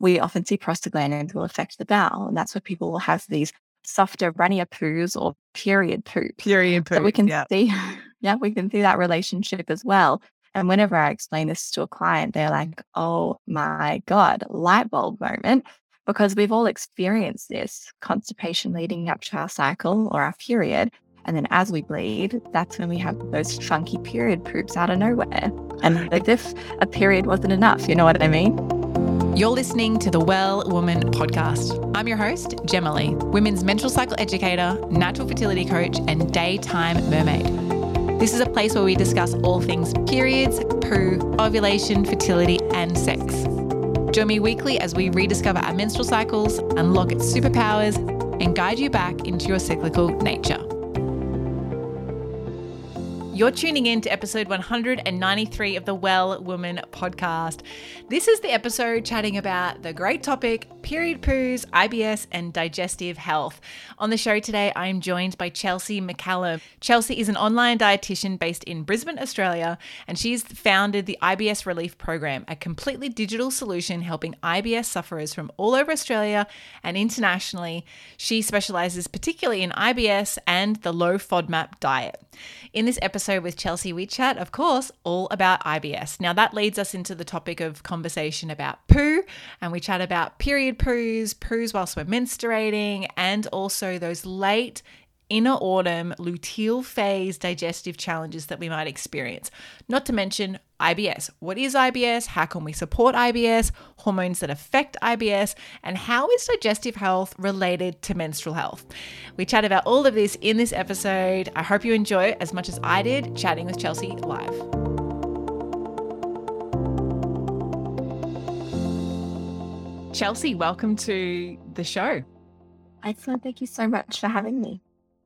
we often see prostaglandins will affect the bowel. And that's where people will have these softer, runnier poos or period poop. Period poop. So we can yeah. see, yeah, we can see that relationship as well. And whenever I explain this to a client, they're like, oh my God, light bulb moment. Because we've all experienced this constipation leading up to our cycle or our period. And then as we bleed, that's when we have those funky period poops out of nowhere. And as if a period wasn't enough, you know what I mean? You're listening to the Well Woman podcast. I'm your host, Gemma Lee, women's menstrual cycle educator, natural fertility coach, and daytime mermaid. This is a place where we discuss all things periods, poo, ovulation, fertility, and sex. Join me weekly as we rediscover our menstrual cycles, unlock its superpowers, and guide you back into your cyclical nature. You're tuning in to episode 193 of the Well Woman podcast. This is the episode chatting about the great topic period poos, IBS, and digestive health. On the show today, I'm joined by Chelsea McCallum. Chelsea is an online dietitian based in Brisbane, Australia, and she's founded the IBS Relief Program, a completely digital solution helping IBS sufferers from all over Australia and internationally. She specializes particularly in IBS and the low FODMAP diet. In this episode with Chelsea, we chat, of course, all about IBS. Now, that leads us into the topic of conversation about poo, and we chat about period poos, poos whilst we're menstruating, and also those late inner autumn luteal phase digestive challenges that we might experience. Not to mention IBS. What is IBS? How can we support IBS? Hormones that affect IBS? And how is digestive health related to menstrual health? We chat about all of this in this episode. I hope you enjoy as much as I did chatting with Chelsea live. Chelsea, welcome to the show. Excellent. Thank you so much for having me.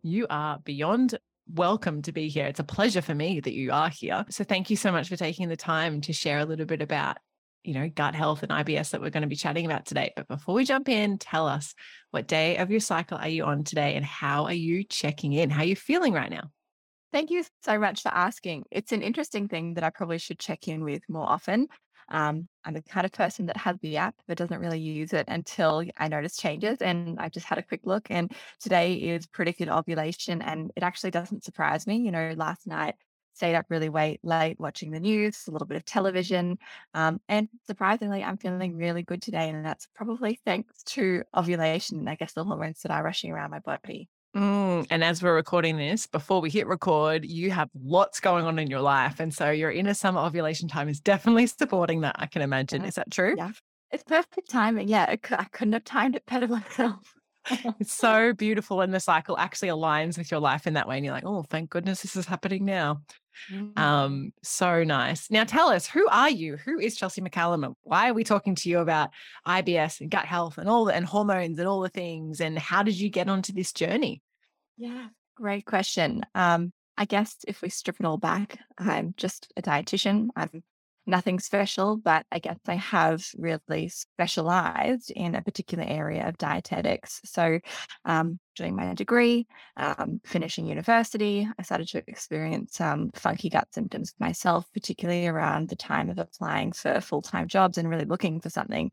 You are beyond welcome to be here. It's a pleasure for me that you are here. So thank you so much for taking the time to share a little bit about, you know, gut health and IBS that we're going to be chatting about today. But before we jump in, tell us what day of your cycle are you on today and how are you checking in? How are you feeling right now? Thank you so much for asking. It's an interesting thing that I probably should check in with more often. Um, I'm the kind of person that has the app but doesn't really use it until I notice changes. And I've just had a quick look, and today is predicted ovulation, and it actually doesn't surprise me. You know, last night stayed up really late, late watching the news, a little bit of television, um, and surprisingly, I'm feeling really good today, and that's probably thanks to ovulation. I guess the hormones that are rushing around my body. Mm, and as we're recording this, before we hit record, you have lots going on in your life. And so your inner summer ovulation time is definitely supporting that, I can imagine. Yeah. Is that true? Yeah. It's perfect timing. Yeah. I couldn't have timed it better myself. it's so beautiful. And the cycle actually aligns with your life in that way. And you're like, oh, thank goodness this is happening now. Mm. Um, so nice. Now tell us, who are you? Who is Chelsea McCallum? And why are we talking to you about IBS and gut health and all the and hormones and all the things? And how did you get onto this journey? Yeah, great question. Um, I guess if we strip it all back, I'm just a dietitian. I'm nothing special, but I guess I have really specialized in a particular area of dietetics. So, um, doing my degree, um, finishing university, I started to experience some funky gut symptoms myself, particularly around the time of applying for full time jobs and really looking for something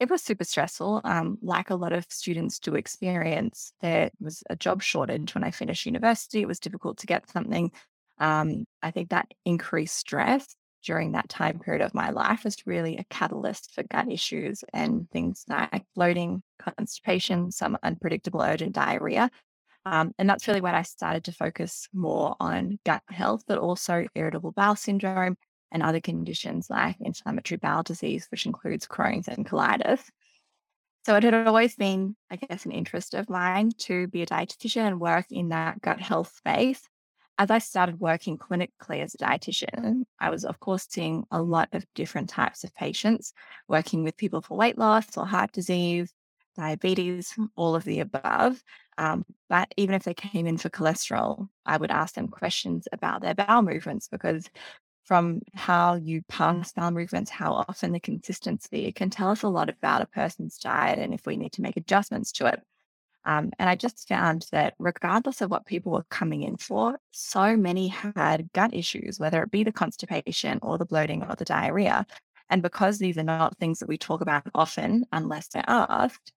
it was super stressful. Um, like a lot of students do experience, there was a job shortage when I finished university. It was difficult to get something. Um, I think that increased stress during that time period of my life was really a catalyst for gut issues and things like bloating, constipation, some unpredictable urgent diarrhea. Um, and that's really when I started to focus more on gut health, but also irritable bowel syndrome and other conditions like inflammatory bowel disease, which includes Crohn's and colitis. So it had always been, I guess, an interest of mine to be a dietitian and work in that gut health space. As I started working clinically as a dietitian, I was, of course, seeing a lot of different types of patients, working with people for weight loss or heart disease, diabetes, all of the above. Um, but even if they came in for cholesterol, I would ask them questions about their bowel movements because from how you pass bowel movements, how often the consistency, it can tell us a lot about a person's diet and if we need to make adjustments to it. Um, and I just found that regardless of what people were coming in for, so many had gut issues, whether it be the constipation or the bloating or the diarrhea. And because these are not things that we talk about often unless they're asked,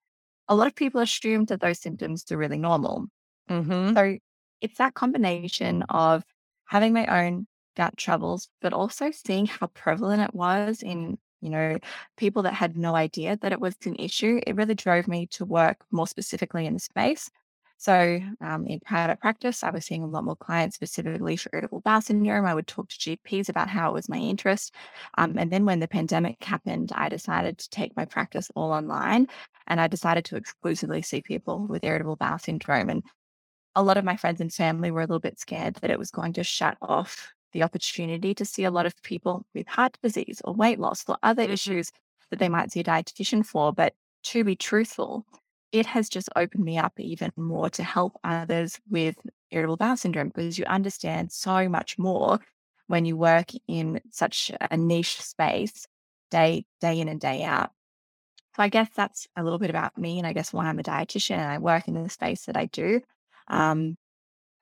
a lot of people assume that those symptoms are really normal. Mm-hmm. So it's that combination of having my own gut troubles, but also seeing how prevalent it was in, you know, people that had no idea that it was an issue. It really drove me to work more specifically in the space. So, um, in private practice, I was seeing a lot more clients specifically for irritable bowel syndrome. I would talk to GPs about how it was my interest. Um, and then when the pandemic happened, I decided to take my practice all online and I decided to exclusively see people with irritable bowel syndrome. And a lot of my friends and family were a little bit scared that it was going to shut off the opportunity to see a lot of people with heart disease or weight loss or other issues that they might see a dietitian for. But to be truthful, it has just opened me up even more to help others with irritable bowel syndrome because you understand so much more when you work in such a niche space day day in and day out. So I guess that's a little bit about me and I guess why I'm a dietitian and I work in the space that I do. Um,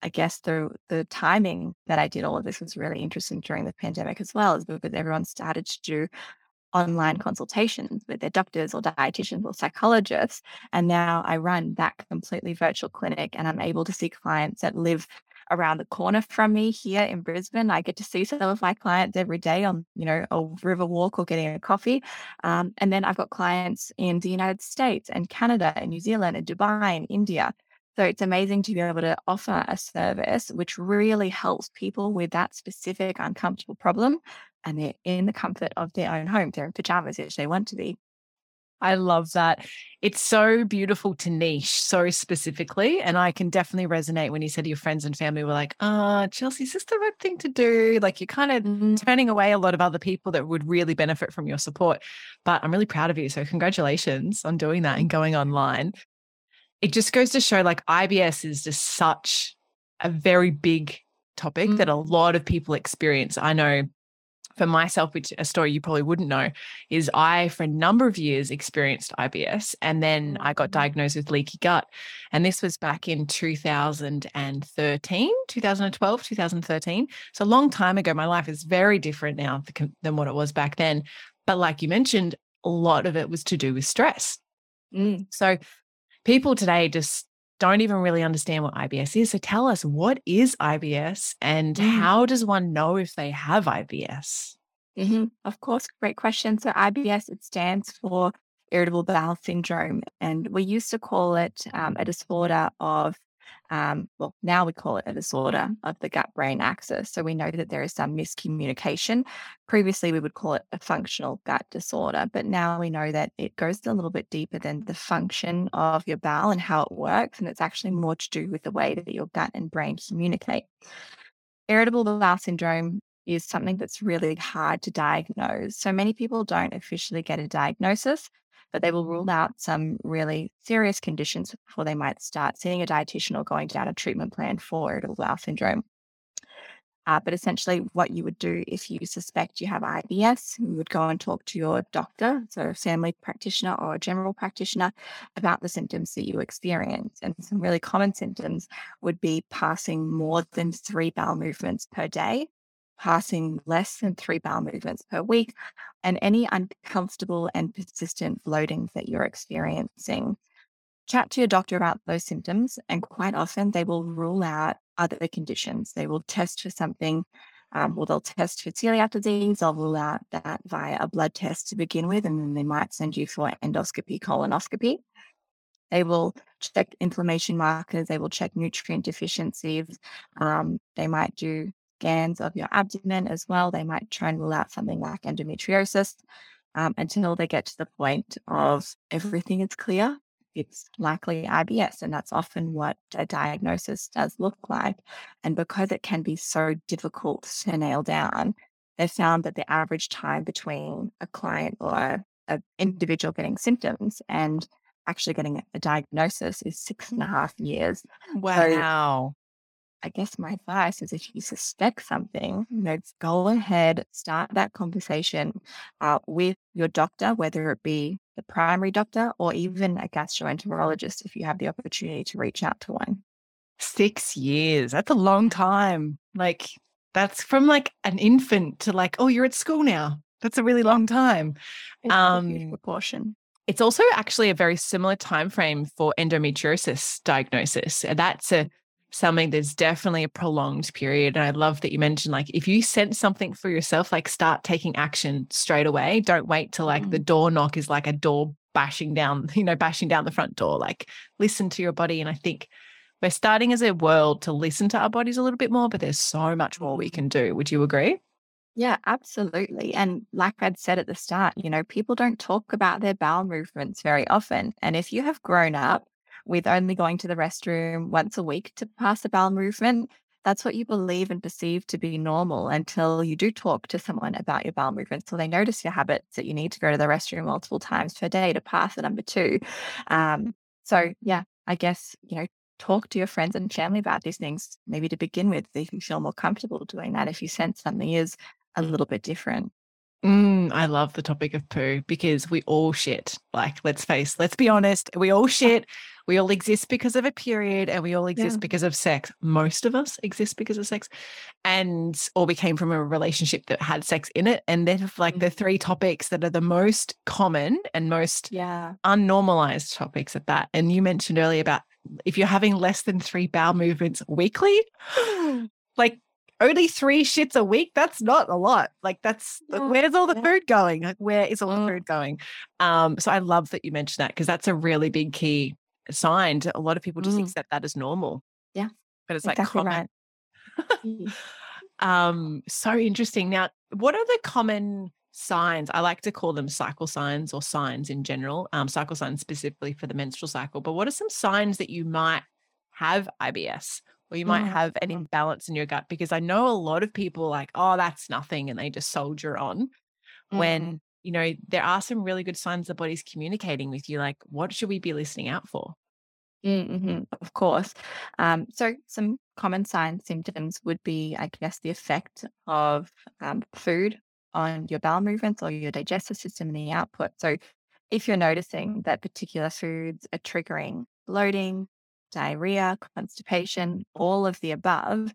I guess the the timing that I did all of this was really interesting during the pandemic as well, is because everyone started to do online consultations with their doctors or dietitians or psychologists. And now I run that completely virtual clinic and I'm able to see clients that live around the corner from me here in Brisbane. I get to see some of my clients every day on, you know, a river walk or getting a coffee. Um, and then I've got clients in the United States and Canada and New Zealand and Dubai and India. So it's amazing to be able to offer a service which really helps people with that specific uncomfortable problem and they're in the comfort of their own home. They're in pajamas if they want to be. I love that. It's so beautiful to niche so specifically. And I can definitely resonate when you said your friends and family were like, ah, oh, Chelsea, is this the right thing to do? Like you're kind of mm-hmm. turning away a lot of other people that would really benefit from your support. But I'm really proud of you. So congratulations on doing that and going online. It just goes to show like IBS is just such a very big topic mm-hmm. that a lot of people experience. I know for myself, which a story you probably wouldn't know, is I, for a number of years, experienced IBS and then I got mm-hmm. diagnosed with leaky gut. And this was back in 2013, 2012, 2013. So a long time ago. My life is very different now than what it was back then. But like you mentioned, a lot of it was to do with stress. Mm. So people today just don't even really understand what IBS is. So tell us what is IBS and mm. how does one know if they have IBS? Mm-hmm. Of course, great question. So IBS it stands for irritable bowel syndrome, and we used to call it um, a disorder of um, well, now we call it a disorder of the gut brain axis. So we know that there is some miscommunication. Previously, we would call it a functional gut disorder, but now we know that it goes a little bit deeper than the function of your bowel and how it works. And it's actually more to do with the way that your gut and brain communicate. Irritable bowel syndrome is something that's really hard to diagnose. So many people don't officially get a diagnosis but they will rule out some really serious conditions before they might start seeing a dietitian or going down a treatment plan for irritable bowel syndrome. Uh, but essentially, what you would do if you suspect you have IBS, you would go and talk to your doctor, so a family practitioner or a general practitioner, about the symptoms that you experience. And some really common symptoms would be passing more than three bowel movements per day, passing less than three bowel movements per week, and any uncomfortable and persistent bloating that you're experiencing. Chat to your doctor about those symptoms, and quite often they will rule out other conditions. They will test for something. Um, well, they'll test for celiac disease. They'll rule out that via a blood test to begin with, and then they might send you for endoscopy, colonoscopy. They will check inflammation markers. They will check nutrient deficiencies. Um, they might do scans of your abdomen as well. They might try and rule out something like endometriosis um, until they get to the point of everything is clear. It's likely IBS, and that's often what a diagnosis does look like. And because it can be so difficult to nail down, they found that the average time between a client or an individual getting symptoms and actually getting a diagnosis is six and a half years. Wow. I guess my advice is if you suspect something, you know, go ahead, start that conversation uh, with your doctor, whether it be the primary doctor or even a gastroenterologist if you have the opportunity to reach out to one. Six years. That's a long time. Like, that's from like an infant to like, oh, you're at school now. That's a really long time. It's um, proportion. It's also actually a very similar time frame for endometriosis diagnosis. That's a something that's definitely a prolonged period. And I love that you mentioned like if you sense something for yourself, like start taking action straight away. Don't wait till like mm. the door knock is like a door bashing down, you know, bashing down the front door. Like listen to your body. And I think we're starting as a world to listen to our bodies a little bit more, but there's so much more we can do. Would you agree? Yeah, absolutely. And like I'd said at the start, you know, people don't talk about their bowel movements very often. And if you have grown up with only going to the restroom once a week to pass a bowel movement, that's what you believe and perceive to be normal until you do talk to someone about your bowel movements. So they notice your habits that you need to go to the restroom multiple times per day to pass the number two. Um, so, yeah, I guess, you know, talk to your friends and family about these things, maybe to begin with, if you feel more comfortable doing that, if you sense something is a little bit different. Mm, I love the topic of poo because we all shit. Like, let's face, let's be honest, we all shit. We all exist because of a period and we all exist yeah. because of sex. Most of us exist because of sex. And, or we came from a relationship that had sex in it. And then, like, the mm-hmm. three topics that are the most common and most yeah. unnormalized topics at that. And you mentioned earlier about if you're having less than three bowel movements weekly, like only three shits a week that's not a lot like that's yeah. where's all the yeah. food going like where is all the mm. food going um so i love that you mentioned that because that's a really big key sign a lot of people just mm. accept that as normal yeah but it's exactly like common. right um so interesting now what are the common signs i like to call them cycle signs or signs in general um cycle signs specifically for the menstrual cycle but what are some signs that you might have ibs or you might mm. have an imbalance in your gut because I know a lot of people like, oh, that's nothing, and they just soldier on. Mm. When. You know there are some really good signs the body's communicating with you, like what should we be listening out for? Mm-hmm, of course. Um, so, some common signs, symptoms would be, I guess, the effect of um, food on your bowel movements or your digestive system and the output. So, if you're noticing that particular foods are triggering bloating, diarrhea, constipation, all of the above,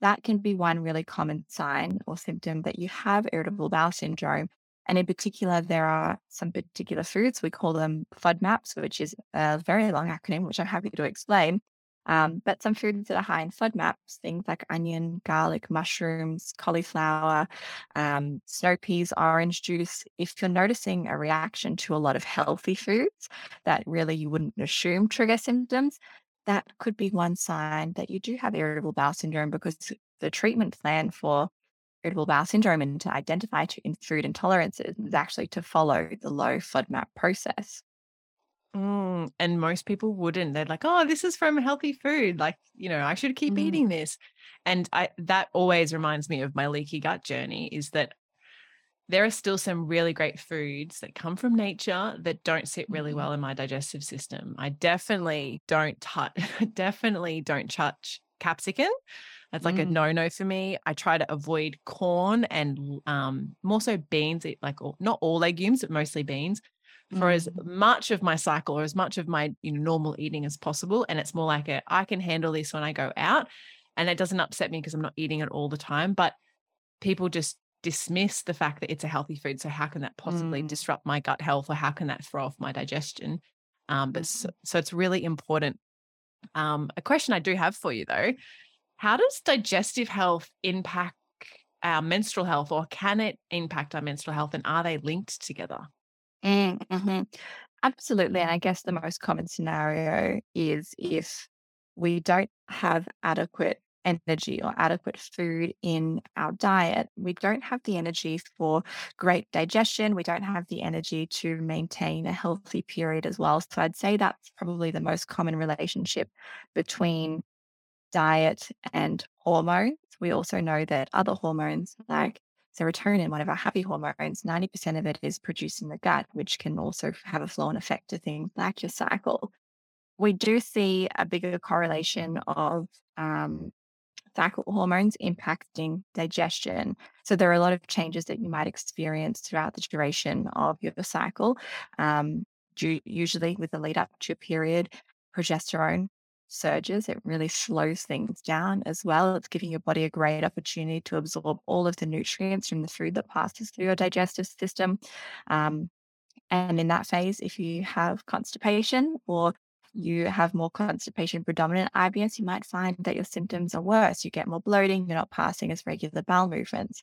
that can be one really common sign or symptom that you have irritable bowel syndrome. And in particular, there are some particular foods, we call them FODMAPs, which is a very long acronym, which I'm happy to explain. Um, but some foods that are high in FODMAPs, things like onion, garlic, mushrooms, cauliflower, um, snow peas, orange juice. If you're noticing a reaction to a lot of healthy foods that really you wouldn't assume trigger symptoms, that could be one sign that you do have irritable bowel syndrome because the treatment plan for irritable bowel syndrome and to identify food intolerances is actually to follow the low FODMAP process. Mm, and most people wouldn't. They're like, "Oh, this is from healthy food. Like, you know, I should keep mm. eating this." And I that always reminds me of my leaky gut journey. Is that there are still some really great foods that come from nature that don't sit really mm-hmm. well in my digestive system. I definitely don't touch, definitely don't touch capsicum. That's like mm. a no no for me. I try to avoid corn and um, more so beans, like not all legumes, but mostly beans for mm. as much of my cycle or as much of my you know, normal eating as possible. And it's more like a, I can handle this when I go out. And it doesn't upset me because I'm not eating it all the time. But people just dismiss the fact that it's a healthy food. So how can that possibly mm. disrupt my gut health, or how can that throw off my digestion? Um, but so, mm-hmm. so, it's really important. Um, a question I do have for you though: How does digestive health impact our menstrual health, or can it impact our menstrual health, and are they linked together? Mm, mm-hmm. Absolutely, and I mm-hmm. guess the most common scenario is if we don't have adequate energy or adequate food in our diet, we don't have the energy for great digestion. We don't have the energy to maintain a healthy period as well. So I'd say that's probably the most common relationship between diet and hormones. We also know that other hormones like serotonin, one of our happy hormones, 90% of it is produced in the gut, which can also have a flow and effect to things like your cycle. We do see a bigger correlation of um, cycle hormones impacting digestion. So there are a lot of changes that you might experience throughout the duration of your cycle. Um, usually with the lead up to your period, progesterone surges. It really slows things down as well. It's giving your body a great opportunity to absorb all of the nutrients from the food that passes through your digestive system. Um, and in that phase, if you have constipation or you have more constipation predominant IBS, you might find that your symptoms are worse. You get more bloating, you're not passing as regular bowel movements.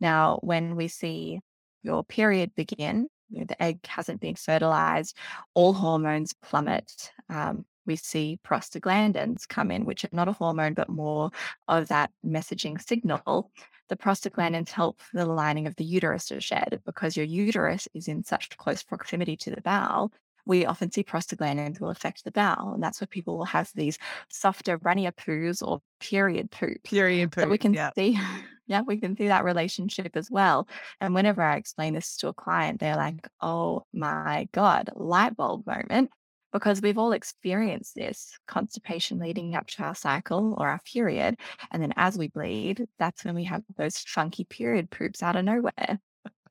Now, when we see your period begin, you know, the egg hasn't been fertilized, all hormones plummet. Um, we see prostaglandins come in, which are not a hormone, but more of that messaging signal. The prostaglandins help the lining of the uterus to shed because your uterus is in such close proximity to the bowel. We often see prostaglandins will affect the bowel, and that's where people will have these softer, runnier poos or period poop. Period poop. So we can yeah. see, yeah, we can see that relationship as well. And whenever I explain this to a client, they're like, "Oh my god, light bulb moment." Because we've all experienced this constipation leading up to our cycle or our period. And then as we bleed, that's when we have those funky period poops out of nowhere.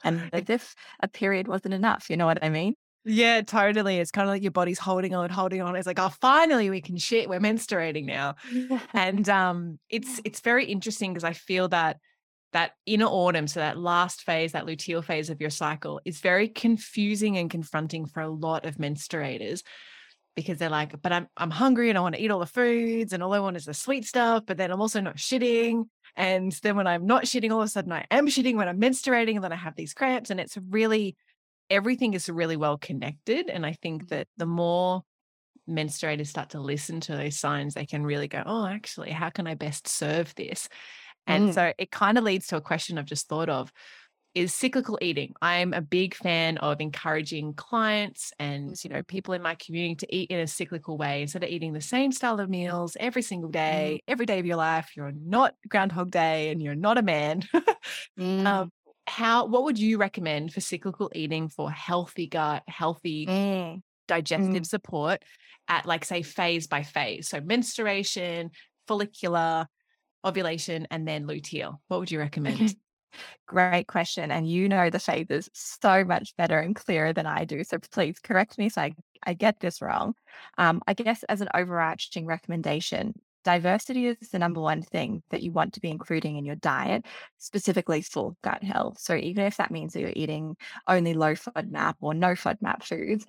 And as if a period wasn't enough, you know what I mean? Yeah, totally. It's kind of like your body's holding on, holding on. It's like, oh, finally we can shit. We're menstruating now. and um, it's it's very interesting because I feel that that inner autumn, so that last phase, that luteal phase of your cycle, is very confusing and confronting for a lot of menstruators because they're like, but I'm I'm hungry and I want to eat all the foods and all I want is the sweet stuff, but then I'm also not shitting. And then when I'm not shitting, all of a sudden I am shitting when I'm menstruating, and then I have these cramps. And it's really everything is really well connected. And I think mm. that the more menstruators start to listen to those signs, they can really go, oh, actually, how can I best serve this? And mm. so it kind of leads to a question I've just thought of is cyclical eating. I'm a big fan of encouraging clients and you know people in my community to eat in a cyclical way instead of eating the same style of meals every single mm. day, every day of your life. You're not Groundhog Day and you're not a man. mm. um, how what would you recommend for cyclical eating for healthy gut, healthy mm. digestive mm. support at like say phase by phase? So menstruation, follicular, ovulation, and then luteal. What would you recommend? Great question. And you know the phases so much better and clearer than I do. So please correct me if I, I get this wrong. Um, I guess as an overarching recommendation, diversity is the number one thing that you want to be including in your diet, specifically for gut health. So even if that means that you're eating only low FODMAP or no FODMAP foods,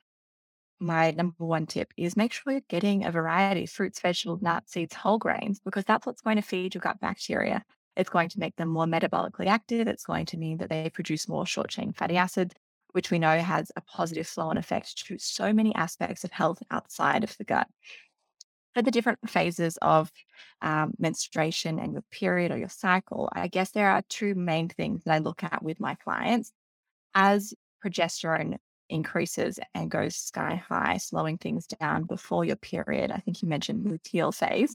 my number one tip is make sure you're getting a variety of fruits, vegetables, nuts, seeds, whole grains, because that's what's going to feed your gut bacteria. It's going to make them more metabolically active. It's going to mean that they produce more short chain fatty acids, which we know has a positive flow on effect to so many aspects of health outside of the gut. For the different phases of um, menstruation and your period or your cycle, I guess there are two main things that I look at with my clients. As progesterone increases and goes sky high, slowing things down before your period, I think you mentioned luteal phase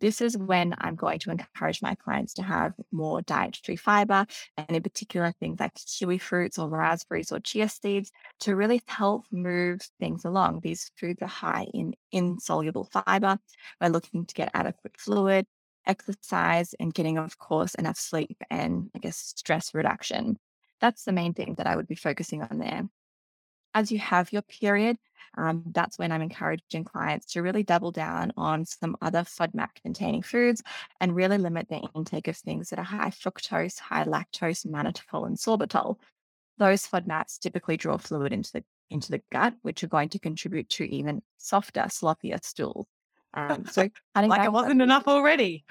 this is when I'm going to encourage my clients to have more dietary fiber, and in particular, things like kiwi fruits or raspberries or chia seeds to really help move things along. These foods are high in insoluble fiber. We're looking to get adequate fluid, exercise, and getting, of course, enough sleep and, I guess, stress reduction. That's the main thing that I would be focusing on there as you have your period, um, that's when I'm encouraging clients to really double down on some other FODMAP containing foods and really limit their intake of things that are high fructose, high lactose, mannitol, and sorbitol. Those FODMAPs typically draw fluid into the into the gut, which are going to contribute to even softer, sloppier stools. Um, so like it wasn't enough already.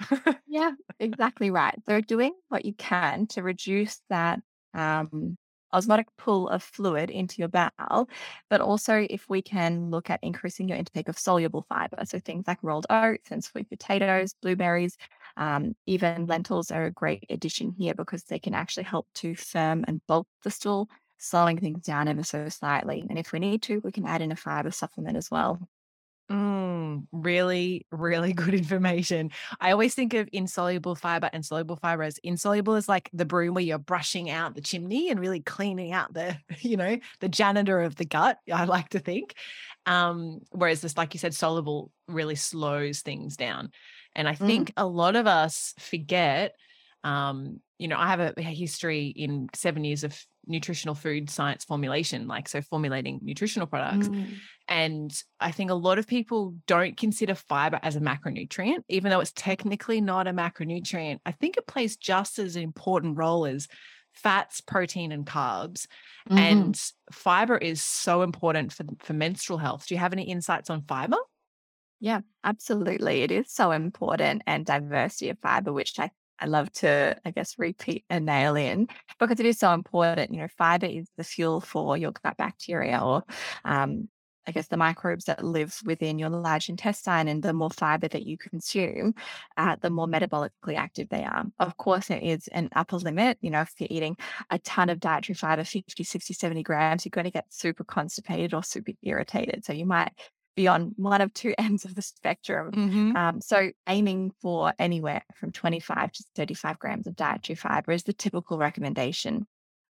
yeah, exactly right. So doing what you can to reduce that um, osmotic pull of fluid into your bowel, but also if we can look at increasing your intake of soluble fiber. So things like rolled oats and sweet potatoes, blueberries, um, even lentils are a great addition here because they can actually help to firm and bulk the stool, slowing things down ever so slightly. And if we need to, we can add in a fiber supplement as well. Mm, really, really good information. I always think of insoluble fiber and soluble fiber as insoluble is like the broom where you're brushing out the chimney and really cleaning out the, you know, the janitor of the gut. I like to think. Um, whereas this, like you said, soluble really slows things down. And I mm. think mm. a lot of us forget um, you know, I have a history in seven years of nutritional food science formulation, like so formulating nutritional products. Mm. And I think a lot of people don't consider fiber as a macronutrient, even though it's technically not a macronutrient. I think it plays just as an important role as fats, protein, and carbs. Mhm. And fiber is so important for, for menstrual health. Do you have any insights on fiber? Yeah, absolutely. It is so important and diversity of fiber, which I, I love to, I guess, repeat and nail in because it is so important. You know, fiber is the fuel for your gut bacteria or um, I guess the microbes that live within your large intestine. And the more fiber that you consume, uh, the more metabolically active they are. Of course, there is an upper limit. You know, if you're eating a ton of dietary fiber, 50, 60, 70 grams, you're going to get super constipated or super irritated. So you might be on one of two ends of the spectrum. Mm-hmm. Um, so aiming for anywhere from 25 to 35 grams of dietary fiber is the typical recommendation.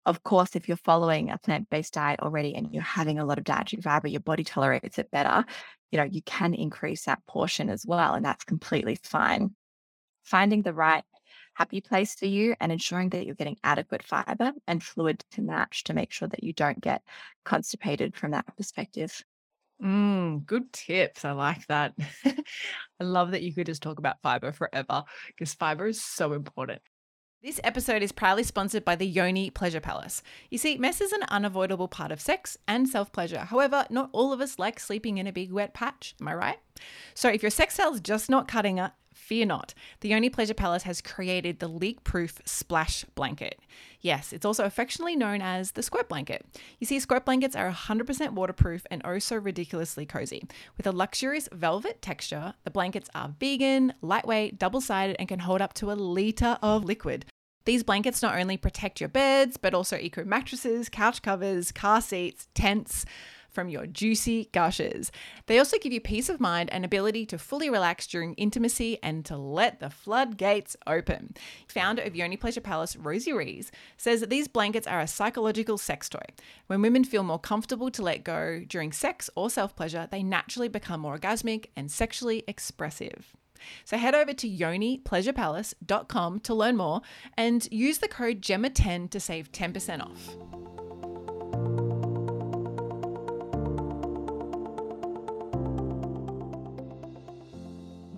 Of course, if you're following a plant-based diet already and you're having a lot of dietary fiber, your body tolerates it better, you know, you can increase that portion as well, and that's completely fine. Finding the right happy place for you and ensuring that you're getting adequate fiber and fluid to match to make sure that you don't get constipated from that perspective. Mm, good tips. I like that. I love that you could just talk about fiber forever because fiber is so important. This episode is proudly sponsored by the Yoni Pleasure Palace. You see, mess is an unavoidable part of sex and self pleasure. However, not all of us like sleeping in a big wet patch. Am I right? So if your sex cell's just not cutting it, fear not. The Yoni Pleasure Palace has created the leak proof splash blanket. Yes, it's also affectionately known as the squirt blanket. You see, squirt blankets are 100% waterproof and oh so ridiculously cozy. With a luxurious velvet texture, the blankets are vegan, lightweight, double sided, and can hold up to a litre of liquid. These blankets not only protect your beds, but also eco mattresses, couch covers, car seats, tents from your juicy gushes. They also give you peace of mind and ability to fully relax during intimacy and to let the floodgates open. Founder of Yoni Pleasure Palace, Rosie Rees, says that these blankets are a psychological sex toy. When women feel more comfortable to let go during sex or self pleasure, they naturally become more orgasmic and sexually expressive. So head over to yonipleasurepalace.com to learn more and use the code GEMMA10 to save 10% off.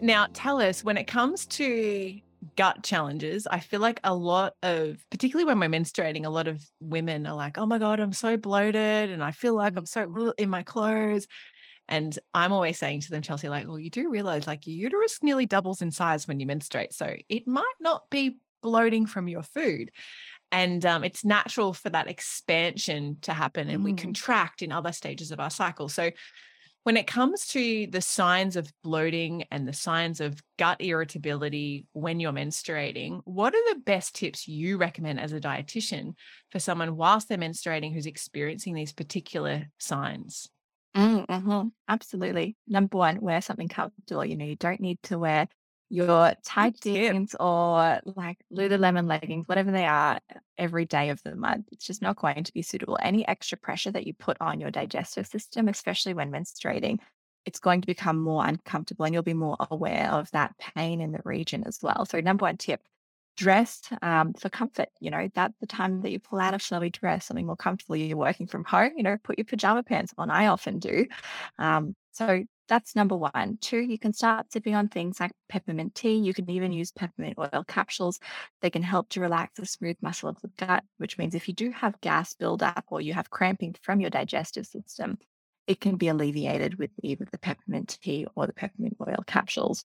Now, tell us when it comes to gut challenges, I feel like a lot of, particularly when we're menstruating, a lot of women are like, oh my God, I'm so bloated and I feel like I'm so in my clothes. And I'm always saying to them, Chelsea, like, well, you do realize like your uterus nearly doubles in size when you menstruate. So it might not be bloating from your food. And um, it's natural for that expansion to happen and we Mm. contract in other stages of our cycle. So when it comes to the signs of bloating and the signs of gut irritability when you're menstruating, what are the best tips you recommend as a dietitian for someone whilst they're menstruating who's experiencing these particular signs? Mm, mhm, Absolutely. Number one, wear something comfortable. You know, you don't need to wear your tight jeans or like Lululemon leggings, whatever they are, every day of the month. It's just not going to be suitable. Any extra pressure that you put on your digestive system, especially when menstruating, it's going to become more uncomfortable and you'll be more aware of that pain in the region as well. So, number one tip dress um, for comfort. You know, that's the time that you pull out a flowy dress, something more comfortable. You're working from home, you know, put your pajama pants on. I often do. Um, so that's number one. Two, you can start sipping on things like peppermint tea. You can even use peppermint oil capsules. They can help to relax the smooth muscle of the gut, which means if you do have gas buildup or you have cramping from your digestive system, it can be alleviated with either the peppermint tea or the peppermint oil capsules.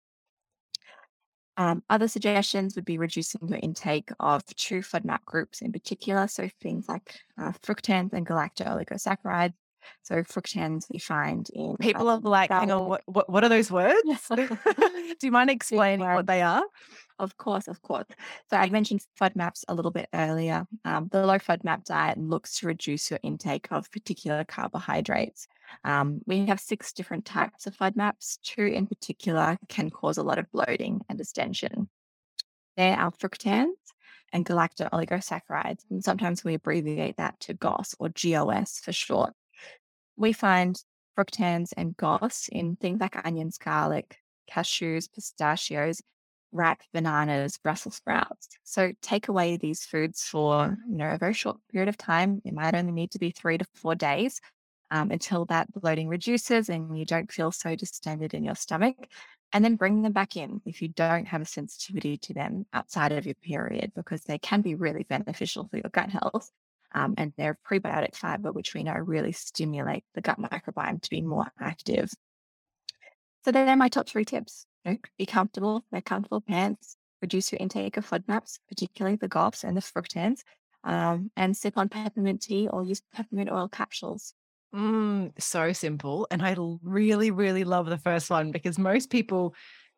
Um, other suggestions would be reducing your intake of two FODMAP groups in particular. So things like uh, fructans and galacto-oligosaccharides. So fructans we find in People are like, hang on, what, what, what are those words? Do you mind explaining what they are? Of course, of course. So I mentioned FODMAPs a little bit earlier. Um, the low FODMAP diet looks to reduce your intake of particular carbohydrates. Um, we have six different types of FODMAPs. Two in particular can cause a lot of bloating and distension. They're our fructans and galacto-oligosaccharides, and sometimes we abbreviate that to GOS or GOS for short. We find fructans and GOS in things like onions, garlic, cashews, pistachios, ripe bananas, Brussels sprouts. So take away these foods for you know a very short period of time. It might only need to be three to four days um, until that bloating reduces and you don't feel so distended in your stomach. And then bring them back in if you don't have a sensitivity to them outside of your period, because they can be really beneficial for your gut health. Um, and they're prebiotic fiber, which we know really stimulate the gut microbiome to be more active. So they're my top three tips. You know, be comfortable, wear comfortable pants, reduce your intake of FODMAPs, particularly the GOPs and the fructans, um, and sip on peppermint tea or use peppermint oil capsules. Mm, so simple. And I really, really love the first one because most people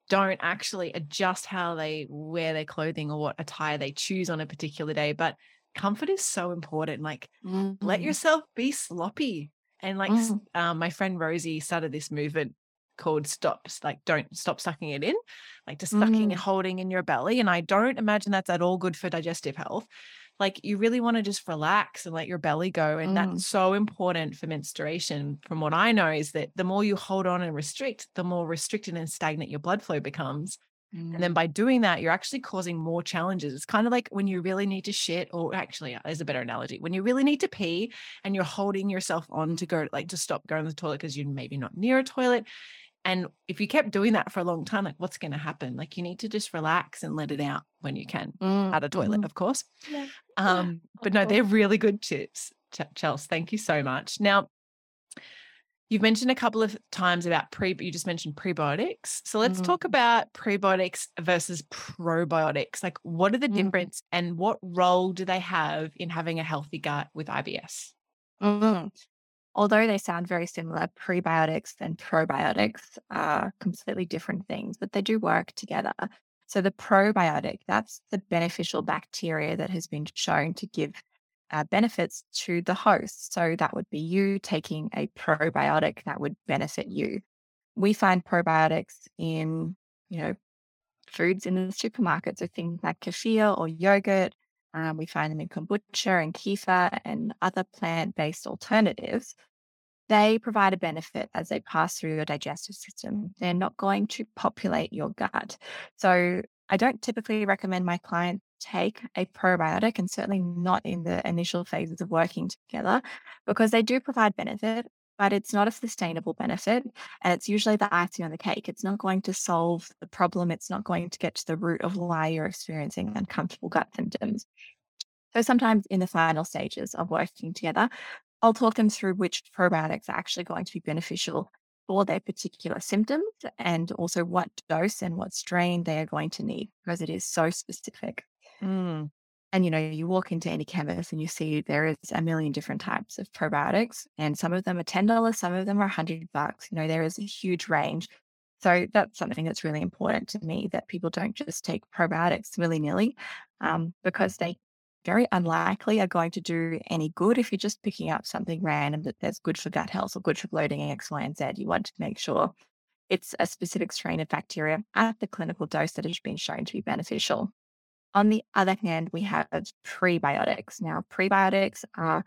don't actually adjust how they wear their clothing or what attire they choose on a particular day. But comfort is so important. Like, mm-hmm. let yourself be sloppy. And like, mm. um, my friend Rosie started this movement called stops like don't stop sucking it in like just sucking and mm. holding in your belly and i don't imagine that's at all good for digestive health like you really want to just relax and let your belly go and mm. that's so important for menstruation from what i know is that the more you hold on and restrict the more restricted and stagnant your blood flow becomes mm. and then mm. by doing that you're actually causing more challenges it's kind of like when you really need to shit or actually uh, there's a better analogy when you really need to pee and you're holding yourself on to go like to stop going to the toilet because you're maybe not near a toilet and if you kept doing that for a long time, like what's going to happen? Like you need to just relax and let it out when you can, mm. out of toilet, mm. of course. Yeah. Um, yeah, but no, they're really good tips, Ch- Chels. Thank you so much. Now, you've mentioned a couple of times about pre, you just mentioned prebiotics. So let's mm. talk about prebiotics versus probiotics. Like what are the mm. difference and what role do they have in having a healthy gut with IBS? Mm-hmm although they sound very similar, prebiotics and probiotics are completely different things, but they do work together. So the probiotic, that's the beneficial bacteria that has been shown to give uh, benefits to the host. So that would be you taking a probiotic that would benefit you. We find probiotics in, you know, foods in the supermarket, so things like kefir or yogurt. Um, we find them in kombucha and kefir and other plant based alternatives they provide a benefit as they pass through your digestive system. They're not going to populate your gut. So I don't typically recommend my clients take a probiotic and certainly not in the initial phases of working together because they do provide benefit, but it's not a sustainable benefit. And it's usually the icing on the cake. It's not going to solve the problem. It's not going to get to the root of why you're experiencing uncomfortable gut symptoms. So sometimes in the final stages of working together, I'll talk them through which probiotics are actually going to be beneficial for their particular symptoms and also what dose and what strain they are going to need because it is so specific. Mm. And you know, you walk into any chemist and you see there is a million different types of probiotics, and some of them are ten dollars, some of them are a hundred bucks. You know, there is a huge range. So that's something that's really important to me that people don't just take probiotics willy nilly, um, because they very unlikely are going to do any good if you're just picking up something random that that's good for gut health or good for bloating X, Y, and Z. You want to make sure it's a specific strain of bacteria at the clinical dose that has been shown to be beneficial. On the other hand, we have prebiotics. Now, prebiotics are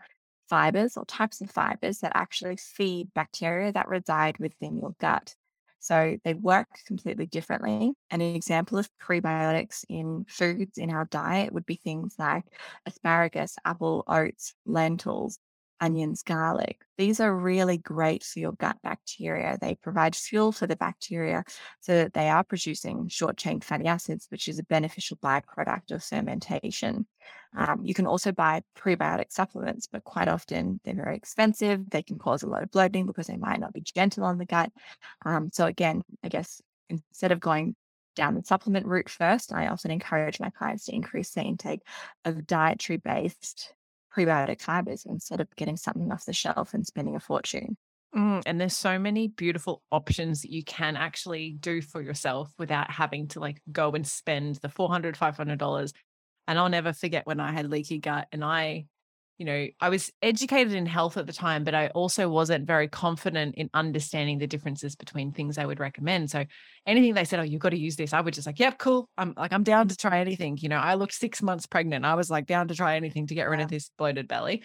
fibers or types of fibers that actually feed bacteria that reside within your gut. So they work completely differently. An example of prebiotics in foods in our diet would be things like asparagus, apple, oats, lentils, onions, garlic. These are really great for your gut bacteria. They provide fuel for the bacteria so that they are producing short chain fatty acids, which is a beneficial byproduct of fermentation. Um, you can also buy prebiotic supplements, but quite often they're very expensive. They can cause a lot of bloating because they might not be gentle on the gut. Um, so, again, I guess instead of going down the supplement route first, I often encourage my clients to increase their intake of dietary based prebiotic fibers instead of getting something off the shelf and spending a fortune. Mm, and there's so many beautiful options that you can actually do for yourself without having to like go and spend the $400, $500. And I'll never forget when I had leaky gut and I you know, I was educated in health at the time, but I also wasn't very confident in understanding the differences between things I would recommend. So anything they said, oh, you've got to use this, I would just like, yep, cool. I'm like, I'm down to try anything. You know, I looked six months pregnant. I was like down to try anything to get rid of this bloated belly.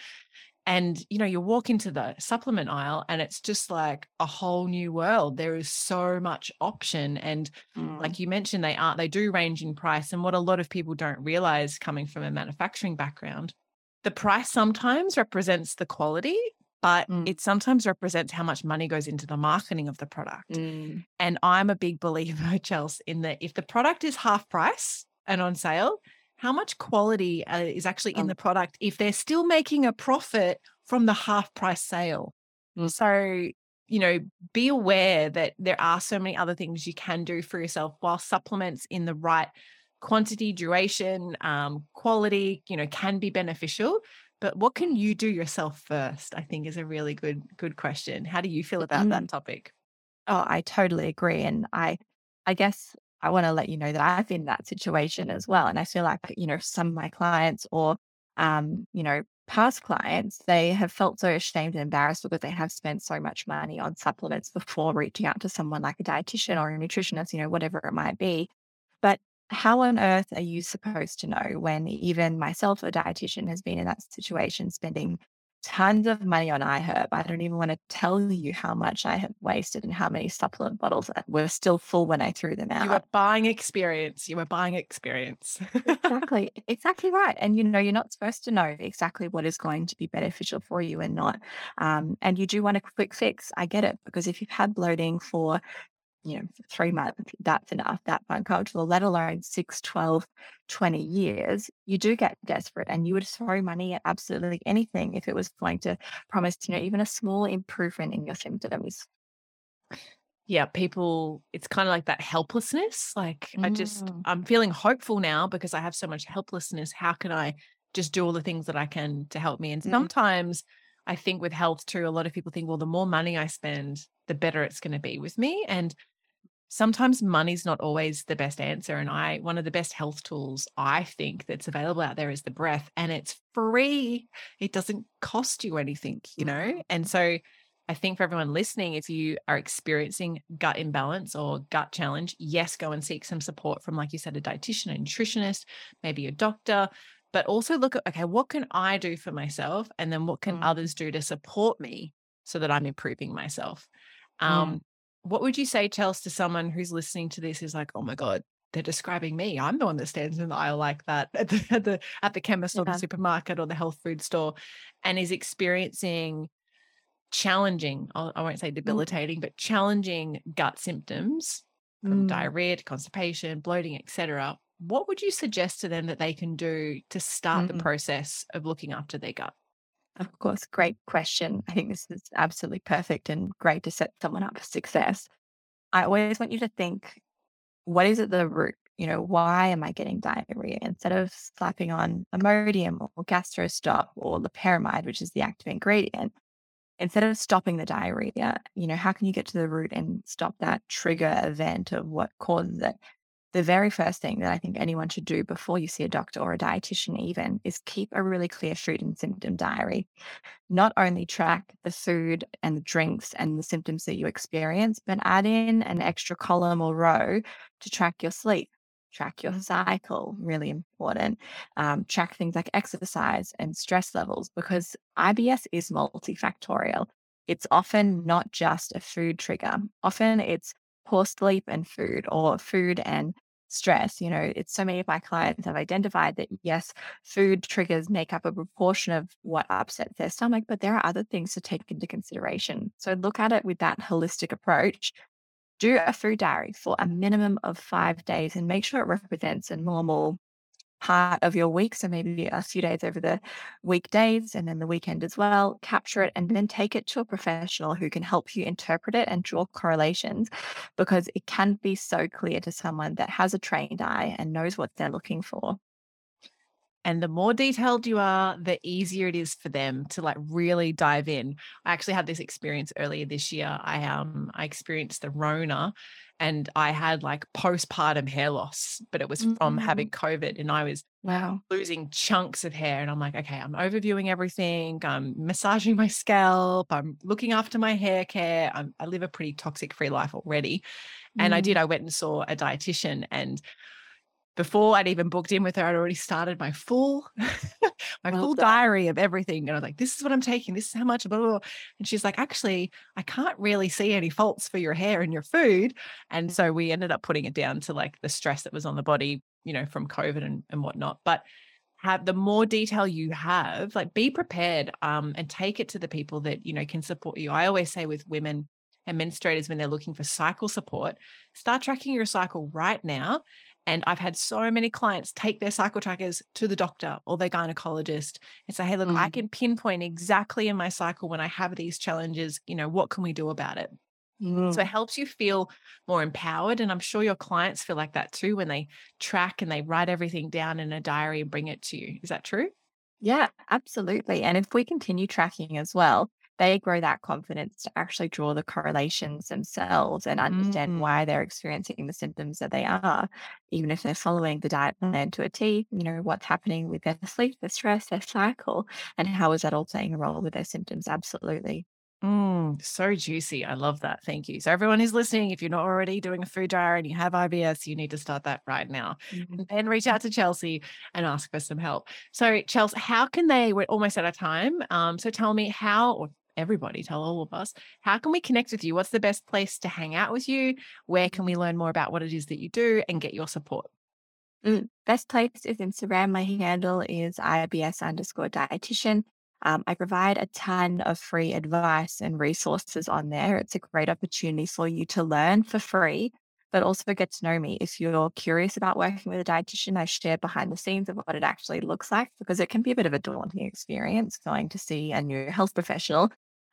And you know, you walk into the supplement aisle and it's just like a whole new world. There is so much option. And Mm. like you mentioned, they are they do range in price. And what a lot of people don't realize coming from a manufacturing background, the price sometimes represents the quality, but Mm. it sometimes represents how much money goes into the marketing of the product. Mm. And I'm a big believer, Chelsea, in that if the product is half price and on sale, how much quality uh, is actually in Um, the product if they're still making a profit from the half price sale? Mm. So, you know, be aware that there are so many other things you can do for yourself while supplements in the right quantity, duration, um, quality, you know, can be beneficial. But what can you do yourself first? I think is a really good good question. How do you feel about Mm. that topic? Oh, I totally agree. And I I guess I want to let you know that I've been in that situation as well. And I feel like, you know, some of my clients or um, you know, past clients, they have felt so ashamed and embarrassed because they have spent so much money on supplements before reaching out to someone like a dietitian or a nutritionist, you know, whatever it might be. How on earth are you supposed to know when even myself, a dietitian, has been in that situation, spending tons of money on iHerb? I don't even want to tell you how much I have wasted and how many supplement bottles that were still full when I threw them out. You were buying experience. You were buying experience. Exactly, exactly right. And you know, you're not supposed to know exactly what is going to be beneficial for you and not. Um, and you do want a quick fix. I get it because if you've had bloating for you know, three months, that's enough. That's uncomfortable, let alone 6, 12, 20 years. You do get desperate and you would throw money at absolutely anything if it was going to promise, you know, even a small improvement in your symptoms. yeah, people, it's kind of like that helplessness. Like, I just, Mm, I'm feeling hopeful now because I have so much helplessness. How can I just do all the things that I can to help me? And mm, sometimes I think with health too, a lot of people think, well, the more money I spend, the better it's going to be with me. And sometimes money's not always the best answer. And I, one of the best health tools I think that's available out there is the breath, and it's free. It doesn't cost you anything, you know? And so I think for everyone listening, if you are experiencing gut imbalance or gut challenge, yes, go and seek some support from, like you said, a dietitian, a nutritionist, maybe a doctor. But also look at, okay, what can I do for myself? And then what can mm, others do to support me so that I'm improving myself? mm. Um, what would you say, Chelsea, to someone who's listening to this is like, oh my God, they're describing me. I'm the one that stands in the aisle like that at the at the, at the chemist or the supermarket or the health food store and is experiencing challenging, I won't say Mm, debilitating, but challenging gut symptoms from mm, diarrhea to constipation, bloating, etc. What would you suggest to them that they can do to start the mm. process of looking after their gut? Of course, great question. I think this is absolutely perfect and great to set someone up for success. I always want you to think, what is at the root? You know, why am I getting diarrhea? Instead of slapping on Imodium or GastroStop or loperamide, which is the active ingredient, instead of stopping the diarrhea, you know, how can you get to the root and stop that trigger event of what causes it? The very first thing that I think anyone should do before you see a doctor or a dietitian, even, is keep a really clear food and symptom diary not only track the food and the drinks and the symptoms that you experience, but add in an extra column or row to track your sleep, track your cycle, really important. Um, track things like exercise and stress levels because IBS is multifactorial. It's often not just a food trigger, often it's poor sleep and food or food and stress. You know, it's so many of my clients have identified that yes, food triggers make up a proportion of what upsets their stomach, but there are other things to take into consideration. So look at it with that holistic approach. Do a food diary for a minimum of five days and make sure it represents a normal part of your week. So maybe a few days over the weekdays and then the weekend as well. Capture it and then take it to a professional who can help you interpret it and draw correlations because it can be so clear to someone that has a trained eye and knows what they're looking for. And the more detailed you are, the easier it is for them to like really dive in. I actually had this experience earlier this year. I um I experienced the Rona and I had like postpartum hair loss, but it was from Mm, having COVID and I was Wow. losing chunks of hair. And I'm like, okay, I'm overviewing everything. I'm massaging my scalp. I'm looking after my hair care. I'm, I live a pretty toxic free life already. And I Mm, did, I went and saw a dietitian and before I'd even booked in with her, I'd already started my full my Well full done. diary of everything. And I was like, this is what I'm taking, this is how much, blah, blah, blah. And she's like, actually, I can't really see any faults for your hair and your food. And so we ended up putting it down to like the stress that was on the body, you know, from COVID and, and whatnot. But have the more detail you have, like be prepared um, and take it to the people that, you know, can support you. I always say with women and menstruators when they're looking for cycle support, start tracking your cycle right now. And I've had so many clients take their cycle trackers to the doctor or their gynecologist and say, hey, look, I Mm. can pinpoint exactly in my cycle when I have these challenges, you know, what can we do about it? So Mm. it helps you feel more empowered. And I'm sure your clients feel like that too when they track and they write everything down in a diary and bring it to you. Is that true? Yeah, absolutely. And if we continue tracking as well, they grow that confidence to actually draw the correlations themselves and understand Mm. why they're experiencing the symptoms that they are, even if they're following the diet plan to a T, you know, what's happening with their sleep, their stress, their cycle, and how is that all playing a role with their symptoms? Absolutely. Mm, so juicy. I love that. Thank you. So, everyone who's listening, if you're not already doing a food diary and you have IBS, you need to start that right now. Mhm. And then reach out to Chelsea and ask for some help. So, Chelsea, how can they? We're almost out of time. Um, so, tell me how, or everybody, tell all of us, how can we connect with you? What's the best place to hang out with you? Where can we learn more about what it is that you do and get your support? Mm, Best place is Instagram. My handle is IBS underscore dietitian. Um, I provide a ton of free advice and resources on there. It's a great opportunity for you to learn for free, but also get to know me. If you're curious about working with a dietitian, I share behind the scenes of what it actually looks like because it can be a bit of a daunting experience going to see a new health professional,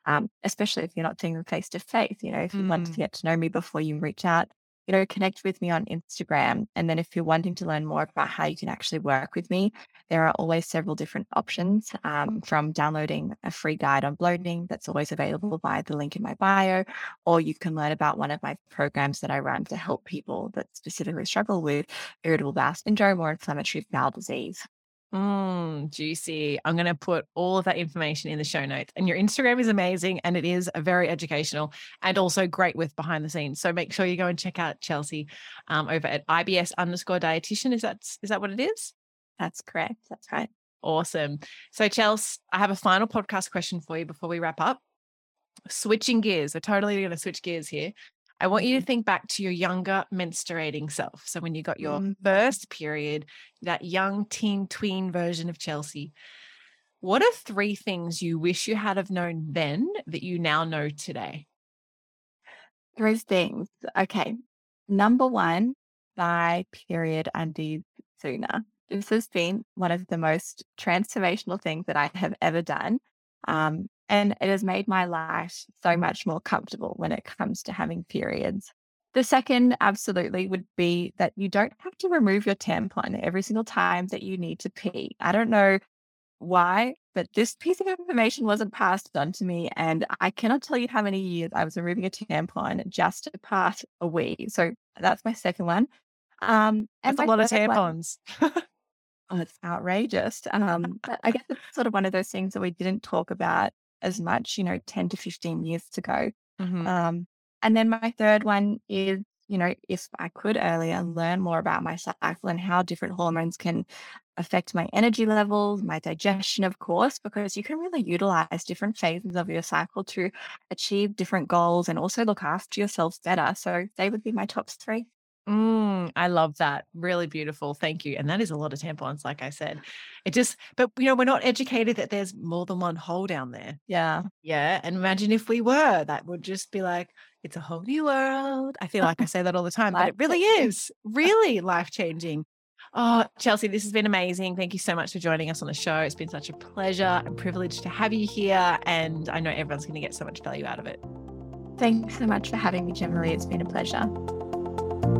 um, especially if you're not doing them face to face. You know, if you want to Mm. get to know me before you reach out, you know, connect with me on Instagram. And then if you're wanting to learn more about how you can actually work with me, there are always several different options um, from downloading a free guide on bloating that's always available via the link in my bio, or you can learn about one of my programs that I run to help people that specifically struggle with irritable bowel syndrome or inflammatory bowel disease. Mm, juicy. I'm going to put all of that information in the show notes. And your Instagram is amazing and it is a very educational and also great with behind the scenes. So make sure you go and check out Chelsea um, over at IBS underscore dietitian. Is that is that what it is? That's correct. That's right. Awesome. So Chelsea, I have a final podcast question for you before we wrap up. Switching gears. We're totally going to switch gears here. I want you to think back to your younger menstruating self. So when you got your Mhm. first period, that young teen tween version of Chelsea. What are three things you wish you had have known then that you now know today? Three things. Okay. Number one, buy period undies sooner. This has been one of the most transformational things that I have ever done. Um, and it has made my life so much more comfortable when it comes to having periods. The second, absolutely, would be that you don't have to remove your tampon every single time that you need to pee. I don't know why, but this piece of information wasn't passed on to me. And I cannot tell you how many years I was removing a tampon just to pass a wee. So that's my second one. Um, That's a lot of tampons. Oh, it's outrageous. Um, but I guess it's sort of one of those things that we didn't talk about as much, you know, 10 to 15 years ago. Mhm. Um, and then my third one is, you know, if I could earlier learn more about my cycle and how different hormones can affect my energy levels, my digestion, of course, because you can really utilize different phases of your cycle to achieve different goals and also look after yourself better. So they would be my top three. Mm, I love that. Really beautiful. Thank you. And that is a lot of tampons, like I said. It just, but you know, we're not educated that there's more than one hole down there. Yeah. Yeah. And imagine if we were, that would just be like, it's a whole new world. I feel like I say that all the time, but it really is really life changing. Oh, Chelsea, this has been amazing. Thank you so much for joining us on the show. It's been such a pleasure and privilege to have you here. And I know everyone's going to get so much value out of it. Thanks so much for having me, Gemma. It's been a pleasure.